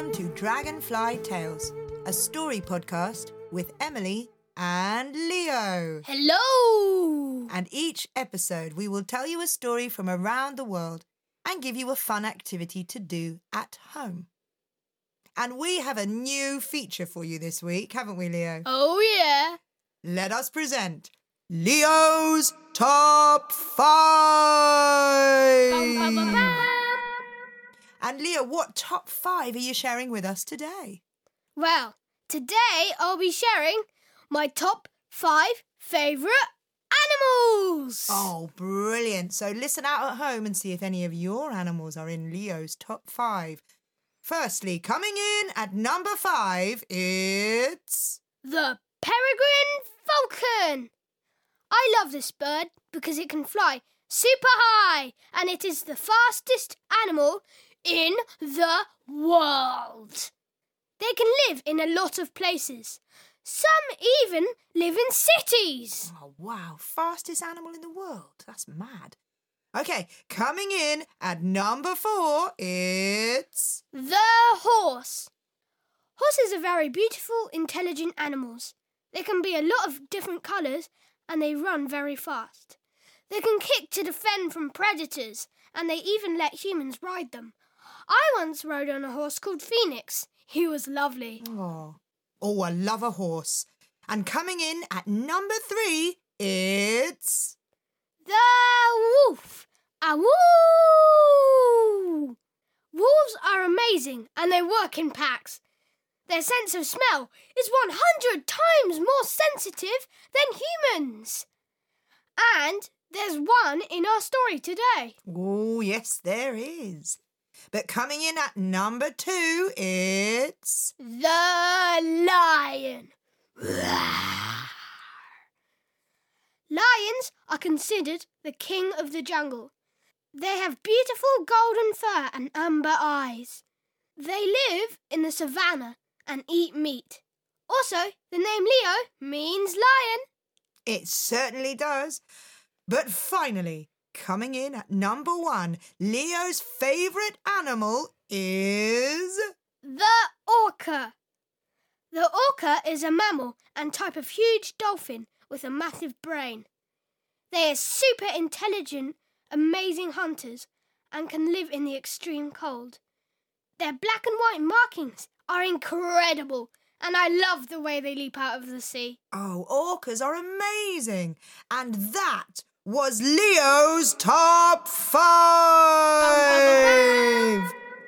welcome to Dragonfly Tales, a story podcast with Emily and Leo. Hello! And each episode, we will tell you a story from around the world and give you a fun activity to do at home. And we have a new feature for you this week, haven't we, Leo? Oh, yeah. Let us present Leo's Top 5! Bum, bum, bum, bum. And Leo, what top five are you sharing with us today? Well, today I'll be sharing my top five favourite animals. Oh, brilliant. So listen out at home and see if any of your animals are in Leo's top five. Firstly, coming in at number five, it's. The peregrine falcon. I love this bird because it can fly super high and it is the fastest animal in the world. They can live in a lot of places. Some even live in cities. Oh, wow. Fastest animal in the world. That's mad. Okay, coming in at number four, it's. The horse. Horses are very beautiful, intelligent animals. They can be a lot of different colours and they run very fast. They can kick to defend from predators and they even let humans ride them. I once rode on a horse called Phoenix. He was lovely. Oh. Oh, I love a horse. And coming in at number three, it's. The wolf. A woo! Wolves are amazing and they work in packs. Their sense of smell is 100 times more sensitive than humans. And there's one in our story today. Oh, yes, there is. But coming in at number two, it's. The lion. Lions are considered the king of the jungle. They have beautiful golden fur and amber eyes. They live in the savannah and eat meat. Also, the name Leo means lion. It certainly does. But finally, coming in at number one, Leo's favourite animal is. The orca. The orca is a mammal and type of huge dolphin with a massive brain. They are super intelligent, amazing hunters and can live in the extreme cold. Their black and white markings are incredible, and I love the way they leap out of the sea. Oh, orcas are amazing. And that was Leo's top five.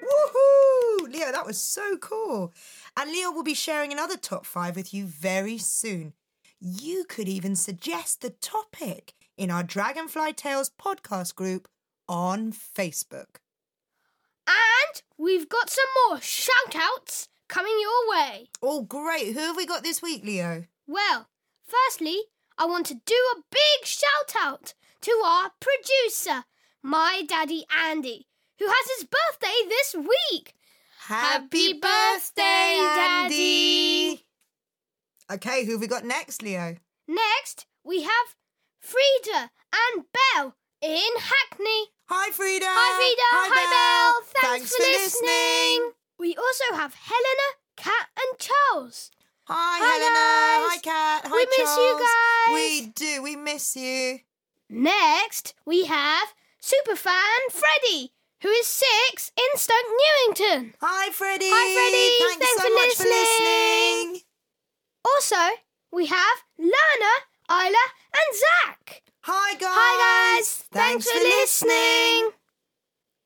Woohoo! Leo, that was so cool. And Leo will be sharing another top five with you very soon. You could even suggest the topic in our Dragonfly Tales podcast group on Facebook. And we've got some more shout outs coming your way. Oh, great. Who have we got this week, Leo? Well, firstly, I want to do a big shout out to our producer, my daddy Andy, who has his birthday this week. Happy birthday, Daddy. Okay, who have we got next, Leo? Next, we have Frida and Belle in Hackney. Hi, Frida. Hi, Frida. Hi, Belle. Thanks, for, listening. listening. We also have Helena, Kat, and Charles. Hi, Hi, Helena. guys. Hi, Kat. Hi, We miss you guys. We do. We miss you. Next, we have superfan Freddie, who is six in Stoke Newington. Hi, Freddie. Hi, Freddie. Thanks, Thanks so for much for listening. listening. Also, we have Lana, Isla, and Zach. Hi, guys. Hi, guys. Thanks, for listening.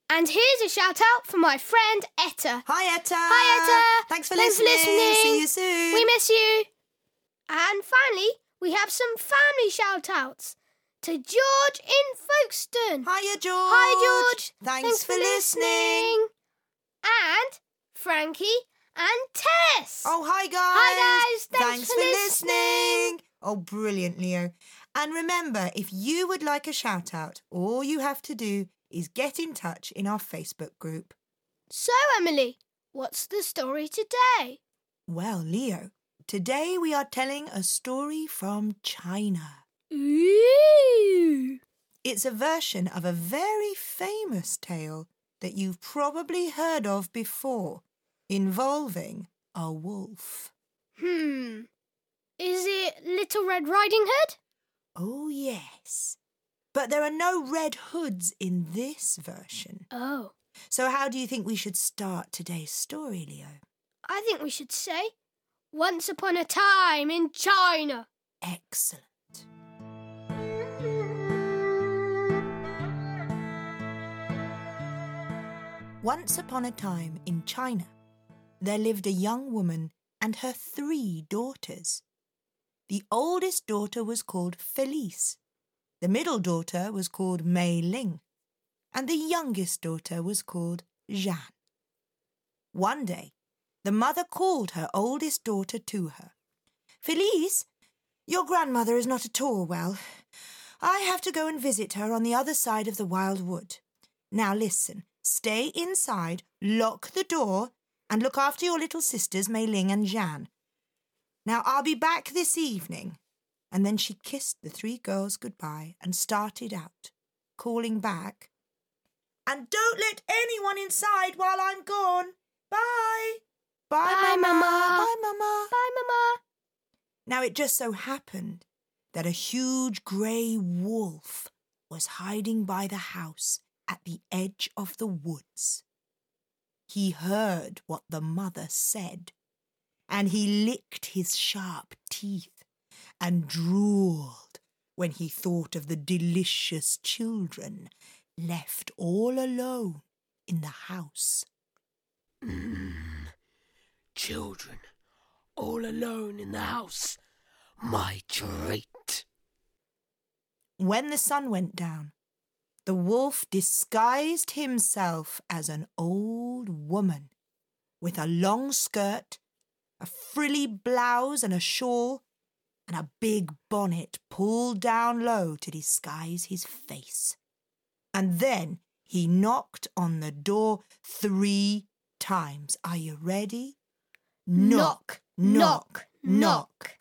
And here's a shout out for my friend Etta. Hi, Etta. Hi, Etta. Thanks for Thanks for listening. listening. See you soon. We miss you. And finally, we have some family shout outs to George in Folkestone. Hiya, George. Hi, George. Thanks, for listening. And Frankie and Tess. Oh, hi, guys. Hi, guys. Thanks for listening. Oh, brilliant, Leo. And remember, if you would like a shout out, all you have to do is get in touch in our Facebook group. So, Emily, what's the story today? Well, Leo, today we are telling a story from China. Ooh. It's a version of a very famous tale that you've probably heard of before. involving a wolf. Hmm. Is it Little Red Riding Hood? Oh, yes. But there are no red hoods in this version. Oh. So, how do you think we should start today's story, Leo? I think we should say Once Upon a Time in China. Excellent. Once upon a time in China, there lived a young woman and her three daughters. The oldest daughter was called Felice, the middle daughter was called Mei Ling, and the youngest daughter was called Jeanne. One day, the mother called her oldest daughter to her. Felice, your grandmother is not at all well. I have to go and visit her on the other side of the wild wood. Now listen, stay inside, lock the door, and look after your little sisters, Mei Ling and Jeanne. Now I'll be back this evening. And then she kissed the three girls goodbye and started out, calling back, And don't let anyone inside while I'm gone. Bye. Bye, Bye, Mama. Mama. Bye, Mama. Bye, Mama. Now it just so happened that a huge grey wolf was hiding by the house at the edge of the woods. He heard what the mother said, and he licked his sharp teeth and drooled when he thought of the delicious children left all alone in the house. Mm. Children, all alone in the house. My treat. When the sun went down, the wolf disguised himself as an old woman with a long skirt, a frilly blouse, and a shawl, and a big bonnet pulled down low to disguise his face. And then he knocked on the door three times. Are you ready? Knock, knock, knock.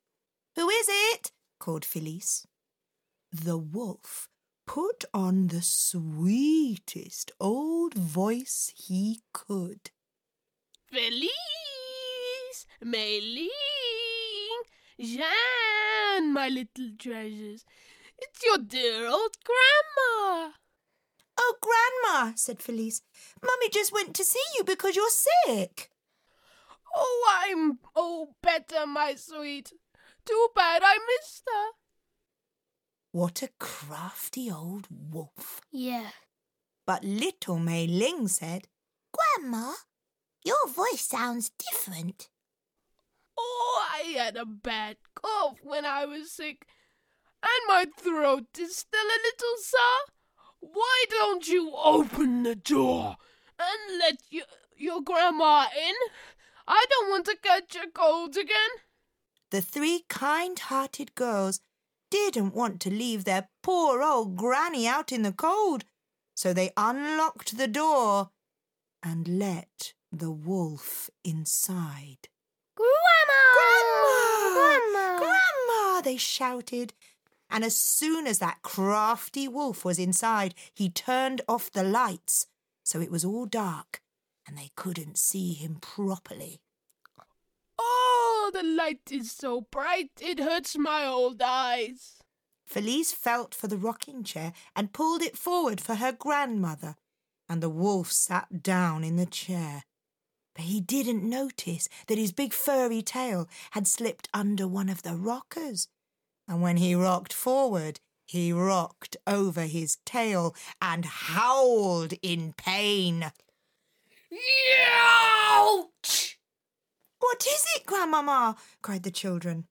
Who is it? called Felice. The wolf put on the sweetest old voice he could. Felice, Mei Ling, Jeanne, my little treasures. It's your dear old grandma. Oh, Grandma, said Felice, Mummy just went to see you because you're sick. Oh, I'm oh better, my sweet. Too bad I missed her. What a crafty old wolf. Yeah. But little Mei Ling said, Grandma, your voice sounds different. Oh, I had a bad cough when I was sick, and my throat is still a little sore. Why don't you open the door and let your, your grandma in? I don't want to catch a cold again. The three kind hearted girls didn't want to leave their poor old granny out in the cold, so they unlocked the door and let the wolf inside. Grandma! Grandma! Grandma! Grandma! They shouted. And as soon as that crafty wolf was inside, he turned off the lights, so it was all dark and they couldn't see him properly. Oh, the light is so bright it hurts my old eyes. Felice felt for the rocking chair and pulled it forward for her grandmother, and the wolf sat down in the chair. But he didn't notice that his big furry tail had slipped under one of the rockers. And when he rocked forward, he rocked over his tail and howled in pain. Ouch! What is it, Grandmama? cried the children.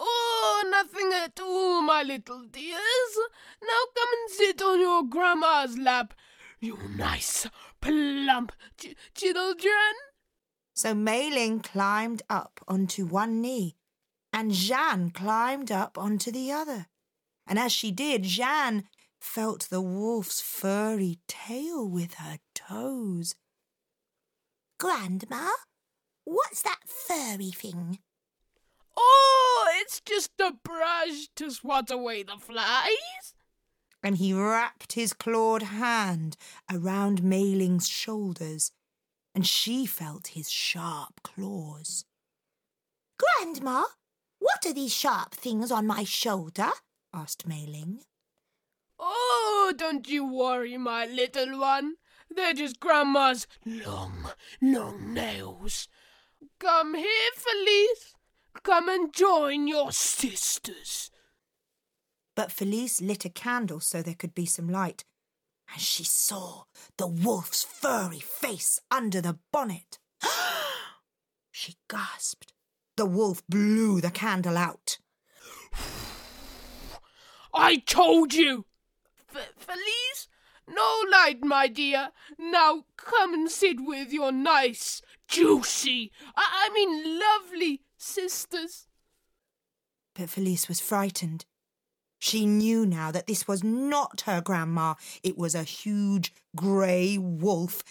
Oh, nothing at all, my little dears. Now come and sit on your grandma's lap, you nice, plump ch- children. So Mei Ling climbed up onto one knee, and Jeanne climbed up onto the other. And as she did, Jeanne felt the wolf's furry tail with her toes. Grandma, what's that furry thing? Oh, it's just a brush to swat away the flies. And he wrapped his clawed hand around Mei Ling's shoulders, and she felt his sharp claws. Grandma, what are these sharp things on my shoulder? asked Mei Ling. Oh, don't you worry, my little one. They're just Grandma's long, long nails. Come here, Felice. Come and join your sisters. But Felice lit a candle so there could be some light, and she saw the wolf's furry face under the bonnet. she gasped. The wolf blew the candle out. I told you! F- Felice, no light, my dear. Now come and sit with your nice, juicy, I, I mean lovely sisters. But Felice was frightened. She knew now that this was not her grandma. It was a huge grey wolf,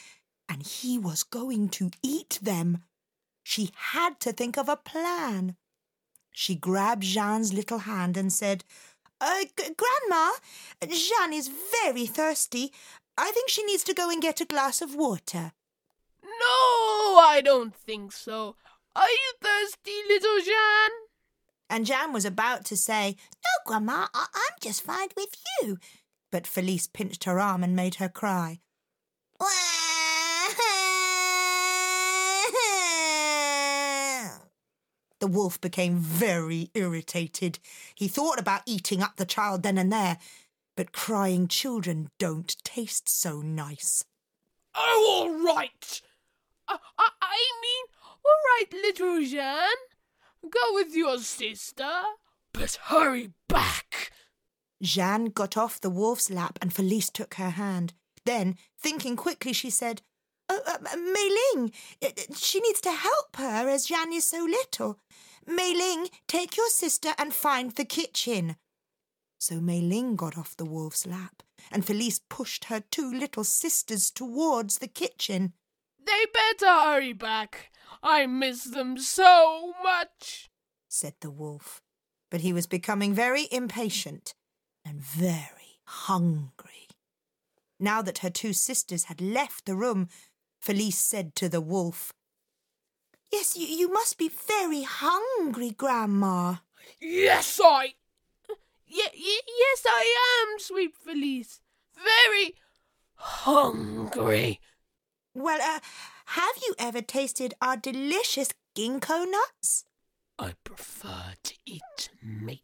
and he was going to eat them. She had to think of a plan. She grabbed Jeanne's little hand and said, uh, G- Grandma, Jeanne is very thirsty. I think she needs to go and get a glass of water. No, I don't think so. Are you thirsty, little Jeanne? And Jeanne was about to say, No, Grandma, I- I'm just fine with you. but Felice pinched her arm and made her cry. The wolf became very irritated. He thought about eating up the child then and there, but crying children don't taste so nice. Oh, all right. I, I, I mean, all right, little Jeanne. Go with your sister, but hurry back. Jeanne got off the wolf's lap and Felice took her hand. Then, thinking quickly, she said, Oh, uh, Mei Ling, uh, she needs to help her as Jeanne is so little. Mei Ling, take your sister and find the kitchen. So Mei Ling got off the wolf's lap, and Felice pushed her two little sisters towards the kitchen. They better hurry back. I miss them so much. said the wolf. But he was becoming very impatient and very hungry. Now that her two sisters had left the room, Felice said to the wolf, Yes, you, you must be very hungry, Grandma. Yes, I. Ye- ye- yes, I am, sweet Felice. Very hungry. Well, uh, have you ever tasted our delicious ginkgo nuts? I prefer to eat meat.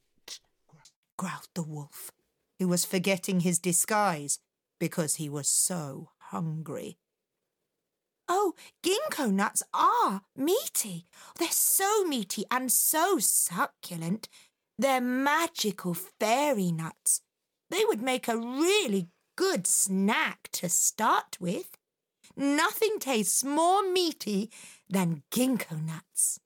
growled the wolf, who was forgetting his disguise because he was so hungry. Oh, ginkgo nuts are meaty. They're so meaty and so succulent. They're magical fairy nuts. They would make a really good snack to start with. Nothing tastes more meaty than ginkgo nuts.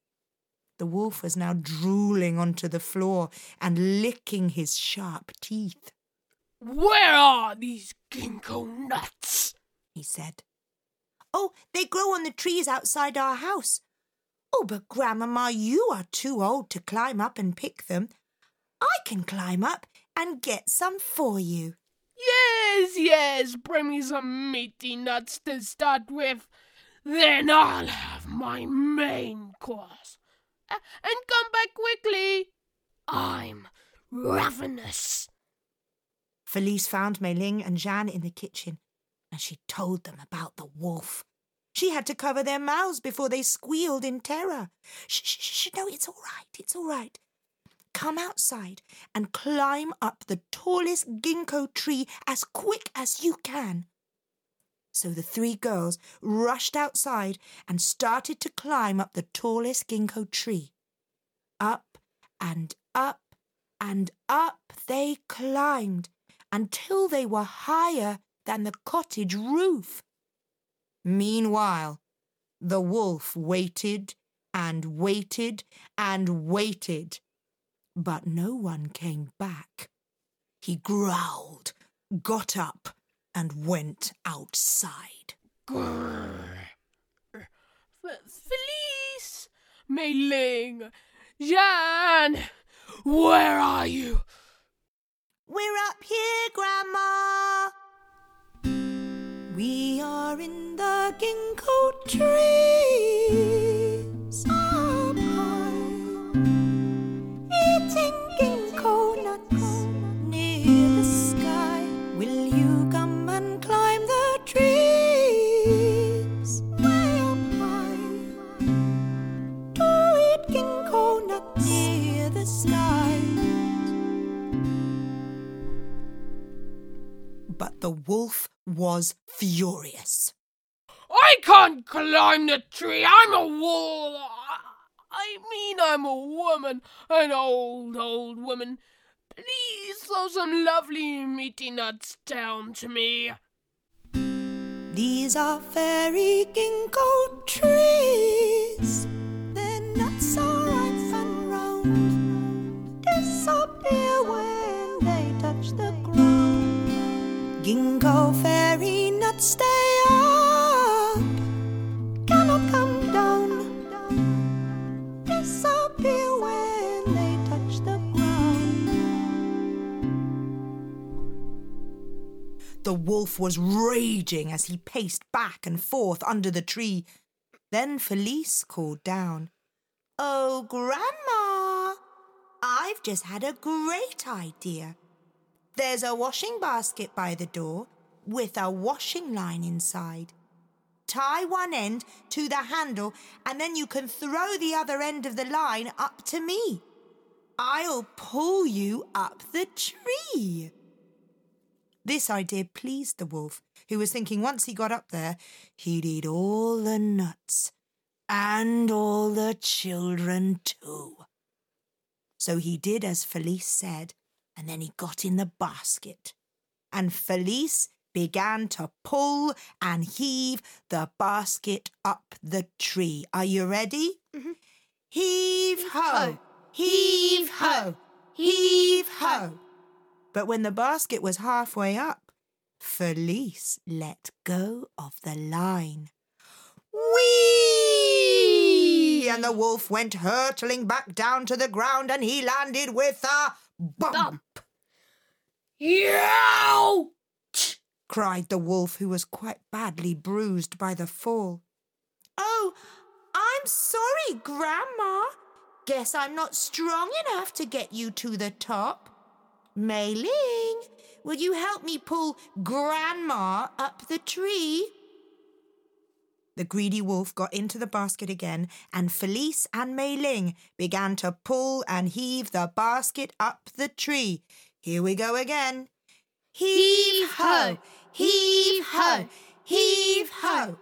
The wolf was now drooling onto the floor and licking his sharp teeth. Where are these ginkgo nuts? he said. Oh, they grow on the trees outside our house. Oh, but Grandmama, you are too old to climb up and pick them. I can climb up and get some for you. Yes, yes, bring me some meaty nuts to start with. Then I'll have my main course. A- and come back quickly. I'm ravenous. Felice found Mei Ling and Jeanne in the kitchen, and she told them about the wolf. She had to cover their mouths before they squealed in terror. Shh, shh, shh, no, it's all right, it's all right. Come outside and climb up the tallest ginkgo tree as quick as you can. So the three girls rushed outside and started to climb up the tallest ginkgo tree. Up and up and up they climbed until they were higher than the cottage roof. Meanwhile, the wolf waited and waited and waited, but no one came back. He growled, got up, and went outside. F- Felice, Mei Ling, Jan, where are you? We're up here, Grandma. We are in the ginkgo trees was furious. I can't climb the tree. I'm a wall. I mean, I'm a woman, an old, old woman. Please throw some lovely meaty nuts down to me. These are fairy ginkgo trees. Their nuts are ripe and round. Disappear when they touch the ground. Ginkgo fairy stay up, cannot come down. Disappear when they touch the ground. The wolf was raging as he paced back and forth under the tree. Then Felice called down, Oh, Grandma, I've just had a great idea. There's a washing basket by the door with a washing line inside. Tie one end to the handle, and then you can throw the other end of the line up to me. I'll pull you up the tree. This idea pleased the wolf, who was thinking once he got up there, he'd eat all the nuts and all the children too. So he did as Felice said, and then he got in the basket. And Felice began to pull and heave the basket up the tree. Are you ready? Mm-hmm. Heave ho! Heave ho! Heave ho! But when the basket was halfway up, Felice let go of the line. Whee! And the wolf went hurtling back down to the ground and he landed with a bump. Bump. Yow! Cried the wolf, who was quite badly bruised by the fall. Oh, I'm sorry, Grandma. Guess I'm not strong enough to get you to the top. Mei Ling, will you help me pull Grandma up the tree? The greedy wolf got into the basket again, and Felice and Mei Ling began to pull and heave the basket up the tree. Here we go again. Heave ho! Heave ho! Heave ho!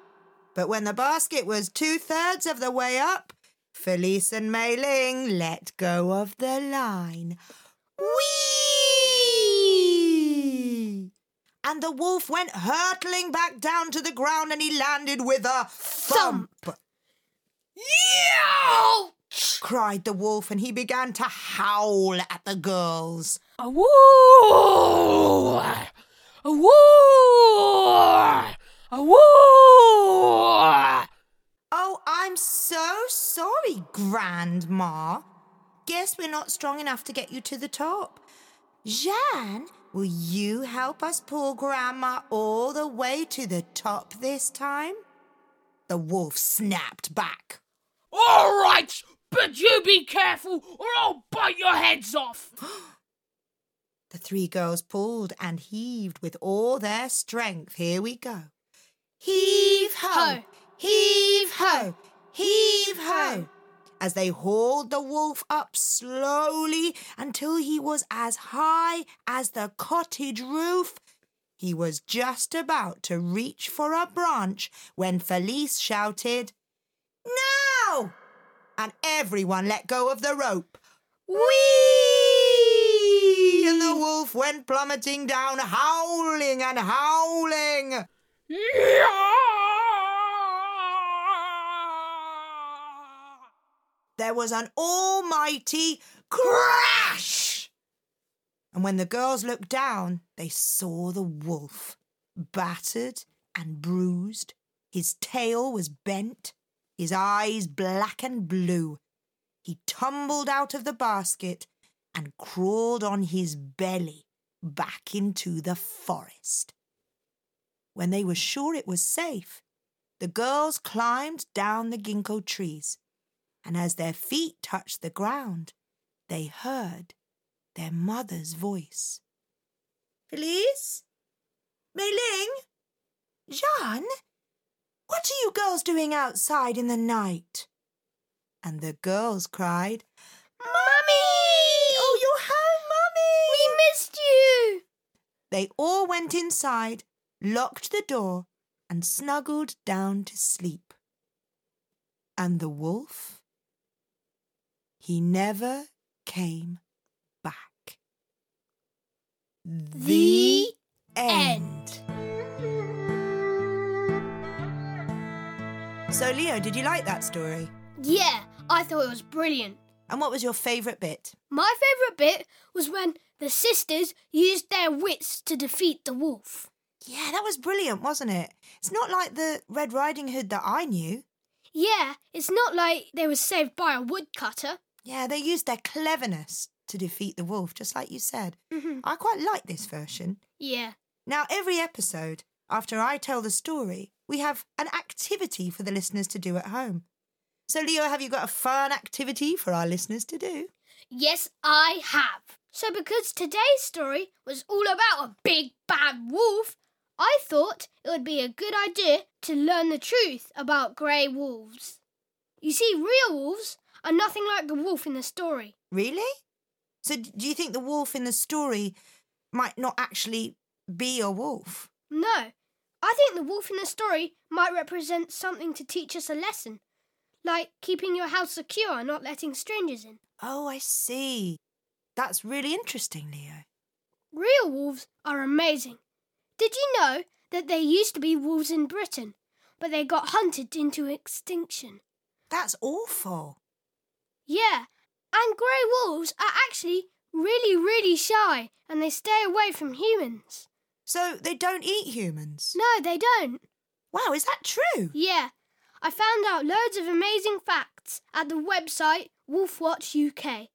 But when the basket was two thirds of the way up, Felice and Mei Ling let go of the line. Whee! And the wolf went hurtling back down to the ground and he landed with a thump. Yow! Cried the wolf and he began to howl at the girls. A woo! A woo! A woo! Oh, I'm so sorry, Grandma. Guess we're not strong enough to get you to the top. Jeanne, will you help us pull Grandma all the way to the top this time? The wolf snapped back. All right, but you be careful or I'll bite your heads off. The three girls pulled and heaved with all their strength. Here we go. Heave ho! Ho. Heave ho! Heave ho! As they hauled the wolf up slowly until he was as high as the cottage roof. He was just about to reach for a branch when Felice shouted, Now! And everyone let go of the rope. Whee! And the wolf went plummeting down, howling and howling. There was an almighty crash. And when the girls looked down, they saw the wolf, battered and bruised. His tail was bent, his eyes black and blue. He tumbled out of the basket and crawled on his belly back into the forest. When they were sure it was safe, the girls climbed down the ginkgo trees, and as their feet touched the ground, they heard their mother's voice. Felice? Mei Ling? Jeanne? What are you girls doing outside in the night? And the girls cried, Mummy! Oh, you're home, Mummy! We missed you! They all went inside, locked the door, and snuggled down to sleep. And the wolf? He never came back. The end. So, Leo, did you like that story? Yeah, I thought it was brilliant. And what was your favourite bit? My favourite bit was when the sisters used their wits to defeat the wolf. Yeah, that was brilliant, wasn't it? It's not like the Red Riding Hood that I knew. Yeah, it's not like they were saved by a woodcutter. Yeah, they used their cleverness to defeat the wolf, just like you said. Mhm. I quite like this version. Yeah. Now, every episode, after I tell the story, we have an activity for the listeners to do at home. So, Leo, have you got a fun activity for our listeners to do? Yes, I have. So, because today's story was all about a big bad wolf, I thought it would be a good idea to learn the truth about grey wolves. You see, real wolves are nothing like the wolf in the story. Really? So, do you think the wolf in the story might not actually be a wolf? No, I think the wolf in the story might represent something to teach us a lesson, like keeping your house secure and not letting strangers in. Oh, I see. That's really interesting, Leo. Real wolves are amazing. Did you know that there used to be wolves in Britain, but they got hunted into extinction? That's awful. Yeah, and grey wolves are actually really, really shy and they stay away from humans. So, they don't eat humans? No, they don't. Wow, is that true? Yeah, I found out loads of amazing facts at the website Wolfwatch UK.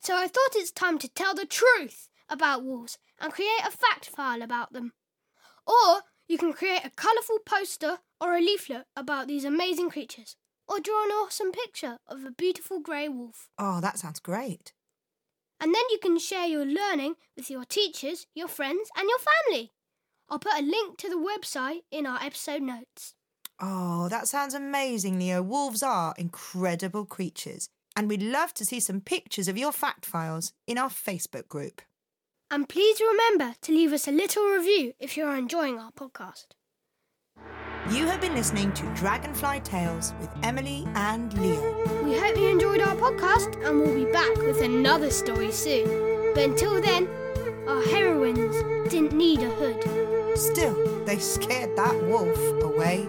So I thought it's time to tell the truth about wolves and create a fact file about them. Or you can create a colourful poster or a leaflet about these amazing creatures, or draw an awesome picture of a beautiful grey wolf. Oh, that sounds great. And then you can share your learning with your teachers, your friends, and your family. I'll put a link to the website in our episode notes. Oh, that sounds amazing, Leo. Wolves are incredible creatures. And we'd love to see some pictures of your fact files in our Facebook group. And please remember to leave us a little review if you're enjoying our podcast. You have been listening to Dragonfly Tales with Emily and Leo. We hope you enjoyed our podcast and we'll be back with another story soon. But until then, our heroines didn't need a hood. Still, they scared that wolf away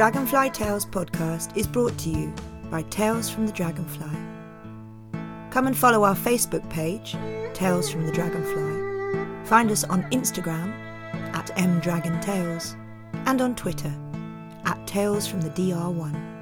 Dragonfly Tales podcast is brought to you by Tales from the Dragonfly. Come and follow our Facebook page, Tales from the Dragonfly. Find us on Instagram at mdragontales and on Twitter at Tales from the DR1.